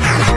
time.